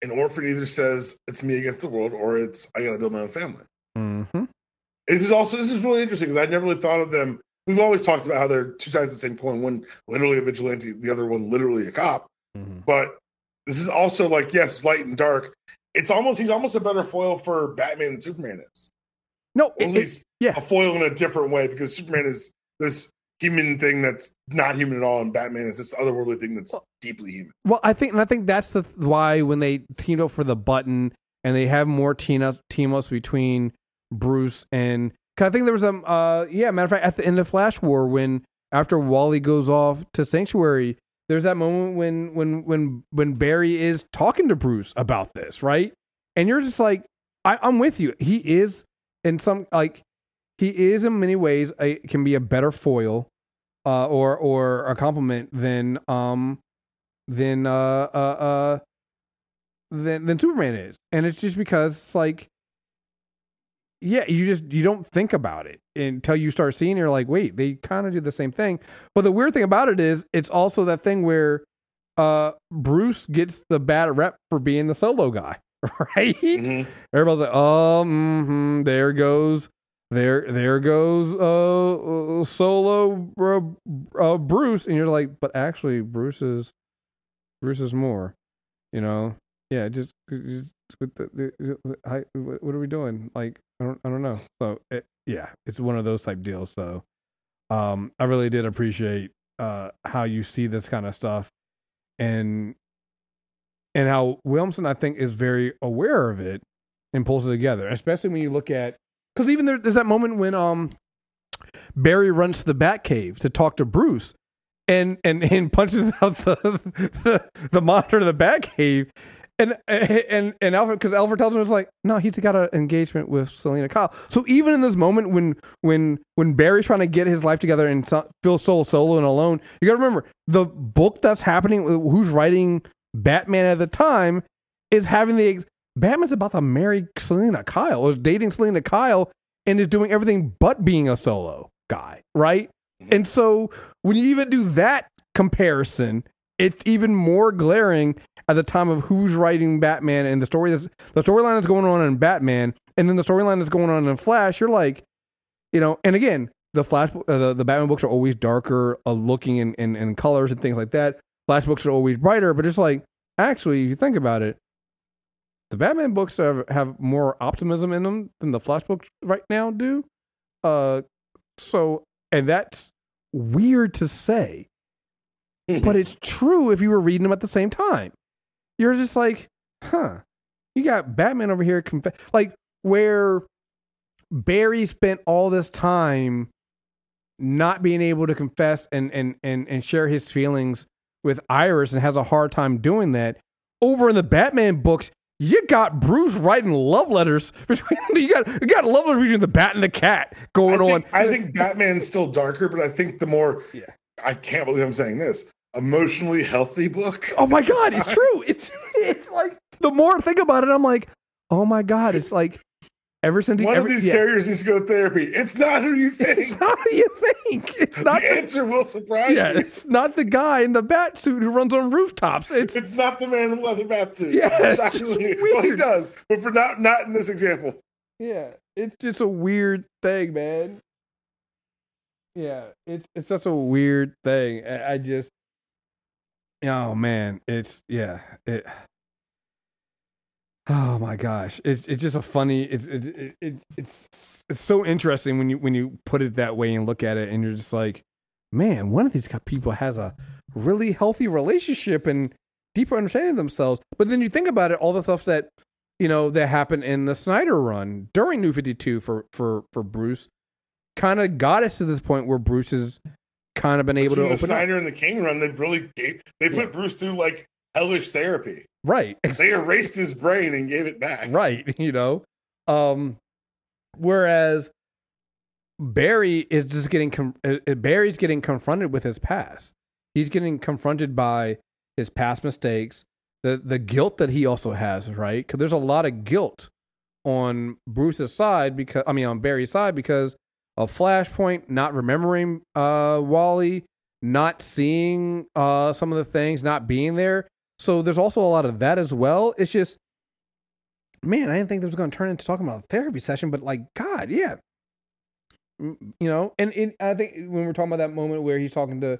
An orphan either says it's me against the world or it's I gotta build my own family. Mm-hmm. This is also this is really interesting because I never really thought of them. We've always talked about how they're two sides of the same coin. One literally a vigilante, the other one literally a cop. Mm-hmm. But this is also like yes, light and dark. It's almost he's almost a better foil for Batman than Superman is. No, it- at it- least yeah. a foil in a different way because Superman is this human thing that's not human at all, and Batman is this otherworldly thing that's deeply human. Well, I think, and I think that's the why when they teamed up for the button and they have more team ups, team ups between Bruce and. I think there was a, uh, yeah, matter of fact, at the end of Flash War, when after Wally goes off to Sanctuary, there's that moment when when when when Barry is talking to Bruce about this, right? And you're just like, I, I'm with you. He is in some like he is in many ways a, can be a better foil, uh, or or a compliment than um than uh uh uh than than Superman is, and it's just because it's like, yeah, you just you don't think about it until you start seeing. it, You're like, wait, they kind of do the same thing. But the weird thing about it is, it's also that thing where uh Bruce gets the bad rep for being the solo guy, right? Mhm. Everybody's like, oh, hmm there goes, there, there goes, uh, uh solo uh, uh, Bruce, and you're like, but actually, Bruce is, Bruce is more, you know, yeah, just, just with the, the, I, what are we doing? Like, I don't, I don't know. So, it, yeah, it's one of those type deals. So, um, I really did appreciate uh how you see this kind of stuff, and and how Williamson, I think, is very aware of it and pulls it together. Especially when you look at because even there, there's that moment when um Barry runs to the Batcave to talk to Bruce and and and punches out the the, the monitor of the Batcave. And and and Alfred because Alfred tells him it's like no he's got an engagement with Selina Kyle so even in this moment when when when Barry's trying to get his life together and so, feels so solo and alone you got to remember the book that's happening who's writing Batman at the time is having the Batman's about to marry Selina Kyle or is dating Selina Kyle and is doing everything but being a solo guy, right? Mm-hmm. And so when you even do that comparison, it's even more glaring at the time of who's writing Batman and the story that's the storyline that's going on in Batman and then the storyline that's going on in Flash. You're like, you know, and again, the Flash, uh, the, the Batman books are always darker uh, looking in, in, in colors and things like that. Flash books are always brighter, but it's like, actually, if you think about it, the Batman books have, have more optimism in them than the Flash books right now do. Uh, so, and that's weird to say, but it's true if you were reading them at the same time. You're just like, huh, you got Batman over here, conf- like where Barry spent all this time not being able to confess and, and, and, and share his feelings with Iris and has a hard time doing that. Over in the Batman books, you got Bruce writing love letters between you got you got love letters between the bat and the cat going I think, on. I think Batman's still darker, but I think the more Yeah. I can't believe I'm saying this emotionally healthy book. Oh my god, it's true. It's it's like the more I think about it, I'm like, oh my god, it's like ever since he, One every, of these yeah. characters needs to go to therapy. It's not who you think. It's not who you think. It's not. the The, answer will surprise yeah, you. it's not the guy in the bat suit who runs on rooftops. It's It's not the man in the leather bat suit. Yeah, It's actually, well, he does, but for not not in this example. yeah, it's just a weird thing, man. Yeah, it's it's such a weird thing. I, I just, oh man, it's yeah, it. Oh my gosh, it's it's just a funny. It's it, it, it it's it's so interesting when you when you put it that way and look at it, and you're just like, man, one of these people has a really healthy relationship and deeper understanding of themselves. But then you think about it, all the stuff that you know that happened in the Snyder run during New Fifty Two for for for Bruce, kind of got us to this point where Bruce has kind of been able to open up. Snyder and the King run, they've really gave, they put Yeah. Bruce through like hellish therapy. Right. They erased his brain and gave it back. right you know um whereas barry is just getting com- uh, uh, barry's getting confronted with his past he's getting confronted by his past mistakes the the guilt that he also has right because there's a lot of guilt on bruce's side because i mean on barry's side because of flashpoint not remembering uh wally not seeing uh some of the things not being there so there's also a lot of that as well it's just man, I didn't think this was going to turn into talking about a therapy session, but like, God, yeah. You know, and, and I think when we're talking about that moment where he's talking to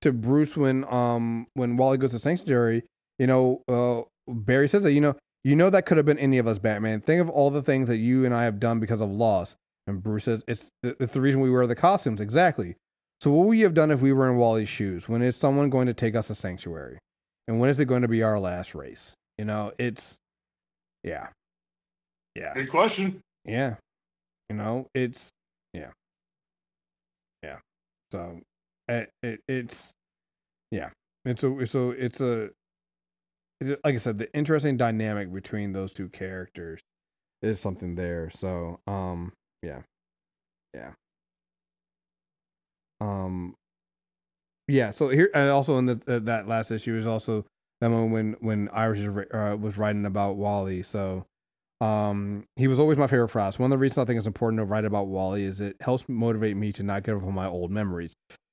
to Bruce when um when Wally goes to Sanctuary, you know, uh Barry says that, you know, you know that could have been any of us, Batman. Think of all the things that you and I have done because of loss. And Bruce says it's it's the reason we wear the costumes, exactly. So what would we have done if we were in Wally's shoes? When is someone going to take us to Sanctuary? And when is it going to be our last race? You know, it's yeah. Yeah. Good question. Yeah. You know, it's yeah. Yeah. So it, it it's yeah. It's a a it's a it's a, like I said, the interesting dynamic between those two characters is something there. So, um yeah. Yeah. Um yeah, so here and also in the, uh, that last issue is also that moment when when Iris uh, was writing about Wally. So um, he was always my favorite Frost. One of the reasons I think it's important to write about Wally is it helps motivate me to not give up on my old memories.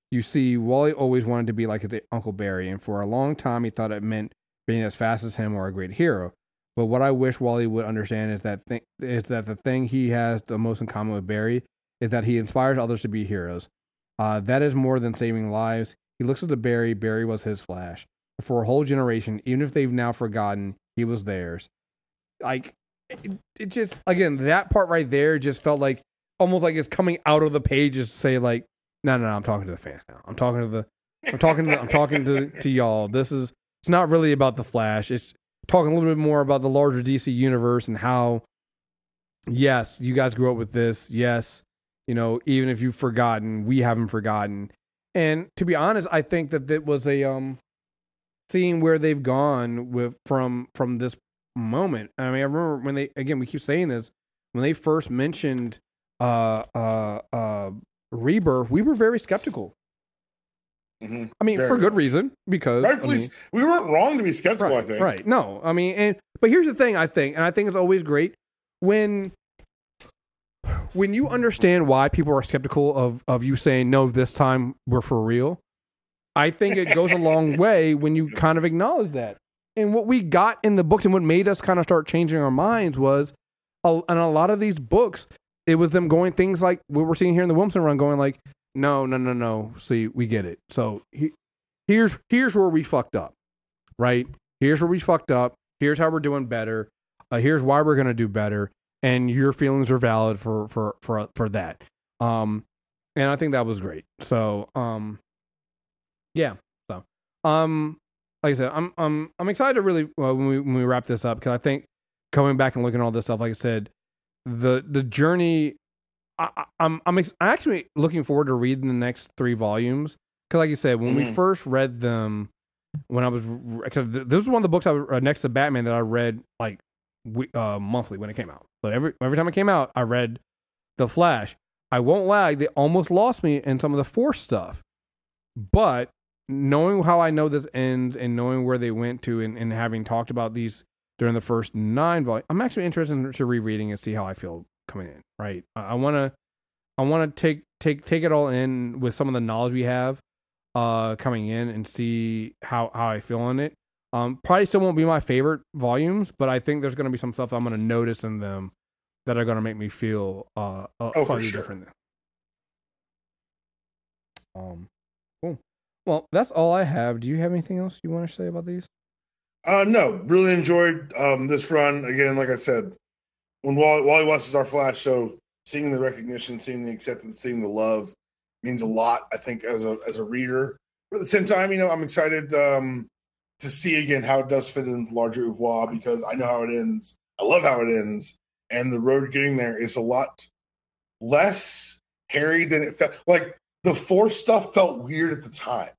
You see, Wally always wanted to be like his Uncle Barry, and for a long time he thought it meant being as fast as him or a great hero. But what I wish Wally would understand is that th- is that the thing he has the most in common with Barry is that he inspires others to be heroes. Uh, that is more than saving lives. He looks at the Barry. Barry was his Flash. For a whole generation, even if they've now forgotten, he was theirs. Like it, it just again that part right there just felt like almost like it's coming out of the pages to say like no no no I'm talking to the fans now I'm talking to the I'm talking to I'm talking to to y'all this is it's not really about the Flash it's talking a little bit more about the larger DC universe and how yes you guys grew up with this yes you know even if you've forgotten we haven't forgotten and to be honest I think that it was a um seeing where they've gone with from from this moment. I mean, I remember when they again we keep saying this when they first mentioned uh uh uh rebirth, we were very skeptical. Mhm. I mean, for good reason because I mean, we weren't wrong to be skeptical. I right, think. right. No, I mean, and but here's the thing. I think, and I think it's always great when when you understand why people are skeptical of of you saying no this time we're for real i think it goes a long way when you kind of acknowledge that and what we got in the books and what made us kind of start changing our minds was a, and a lot of these books it was them going things like what we're seeing here in the Williamson run going like no no no no. See we get it. So he, here's here's where we fucked up right? Here's where we fucked up. Here's how we're doing better. Uh, here's why we're to do better. And your feelings are valid for for for for that. Um and i think that was great. So um yeah so um like i said i'm i'm i'm excited to really uh, when we when we wrap this up because i think coming back and looking at all this stuff like i said the the journey I, I- I'm I'm actually looking forward to reading the next three volumes because, like you said, when we Mhm. first read them, when I was except this was one of the books I uh, next to Batman that I read like we- uh, monthly when it came out. So every every time it came out, I read the Flash. I won't lie, they almost lost me in some of the Force stuff, but knowing how I know this ends and knowing where they went to, and, and having talked about these during the first nine volumes, I'm actually interested in to rereading and see how I feel coming in. Right, I want to I want to take take take it all in with some of the knowledge we have uh coming in and see how how I feel on it. Um, probably still won't be my favorite volumes, but I think there's going to be some stuff I'm going to notice in them that are going to make me feel uh, uh Oh, for slightly sure. different. Um, cool. Well, that's all I have. Do you have anything else you want to say about these? Uh, no, really enjoyed um, this run. Again, like I said, when Wally, Wally is our Flash, show, seeing the recognition, seeing the acceptance, seeing the love means a lot. I think as a as a reader, but at the same time, you know, I'm excited um, to see again how it does fit in the larger oeuvre because I know how it ends. I love how it ends, and the road getting there is a lot less hairy than it felt. Like the force stuff felt weird at the time.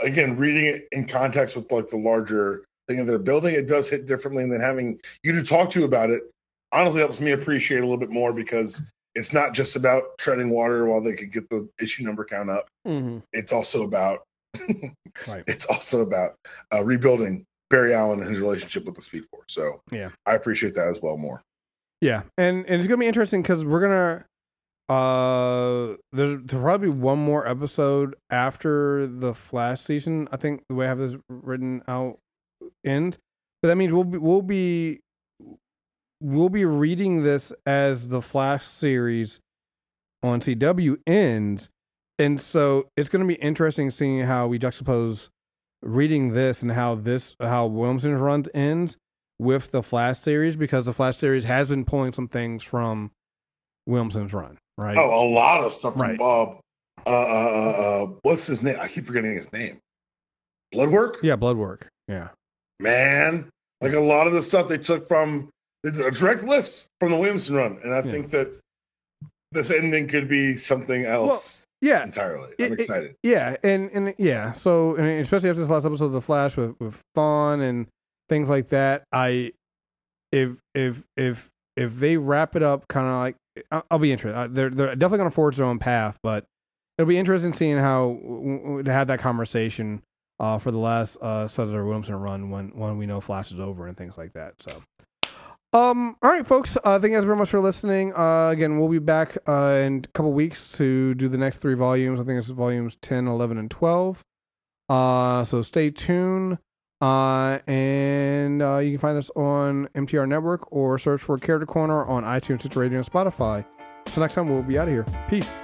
Again, reading it in context with like the larger thing that they're building, it does hit differently. And then having you to talk to about it honestly helps me appreciate a little bit more because it's not just about treading water while they could get the issue number count up. Mm-hmm. It's also about Right. it's also about uh, rebuilding Barry Allen and his relationship with the Speed Force. So Yeah. I appreciate that as well more. Yeah, and and it's gonna be interesting because we're gonna uh there's there'll probably be one more episode after the Flash season. I think the way I have this written out ends, but that means we'll be we'll be we'll be reading this as the Flash series on CW ends, and so it's gonna be interesting seeing how we juxtapose reading this and how this how Williamson's runs ends with the Flash series because the Flash series has been pulling some things from Williamson's run, right? Oh, a lot of stuff from Right. Bob. Uh, uh, uh, uh, what's his name? I keep forgetting his name. Bloodwork. yeah, blood work. Yeah, man. Like a lot of the stuff they took from direct lifts from the Williamson run, and I Yeah. think that this ending could be something else yeah, entirely. I'm it- excited. yeah, and and yeah. So and especially after this last episode of the Flash with with Thawne and things like that, I if if if if they wrap it up, kind of like I'll, I'll be interested. They're they're definitely going to forge their own path, but it'll be interesting seeing how w- w- to have that conversation uh, for the last uh, Sutter Williamson run when when we know Flash is over and things like that. So. Um. All right, folks. Uh, thank you guys very much for listening. Uh, again, we'll be back uh, in a couple weeks to do the next three volumes. I think it's volumes 10, 11, and 12. Uh, so stay tuned. Uh, and uh, you can find us on MTR Network or search for Character Corner on iTunes, Stitcher Radio, and Spotify. Till next time, we'll be out of here. Peace.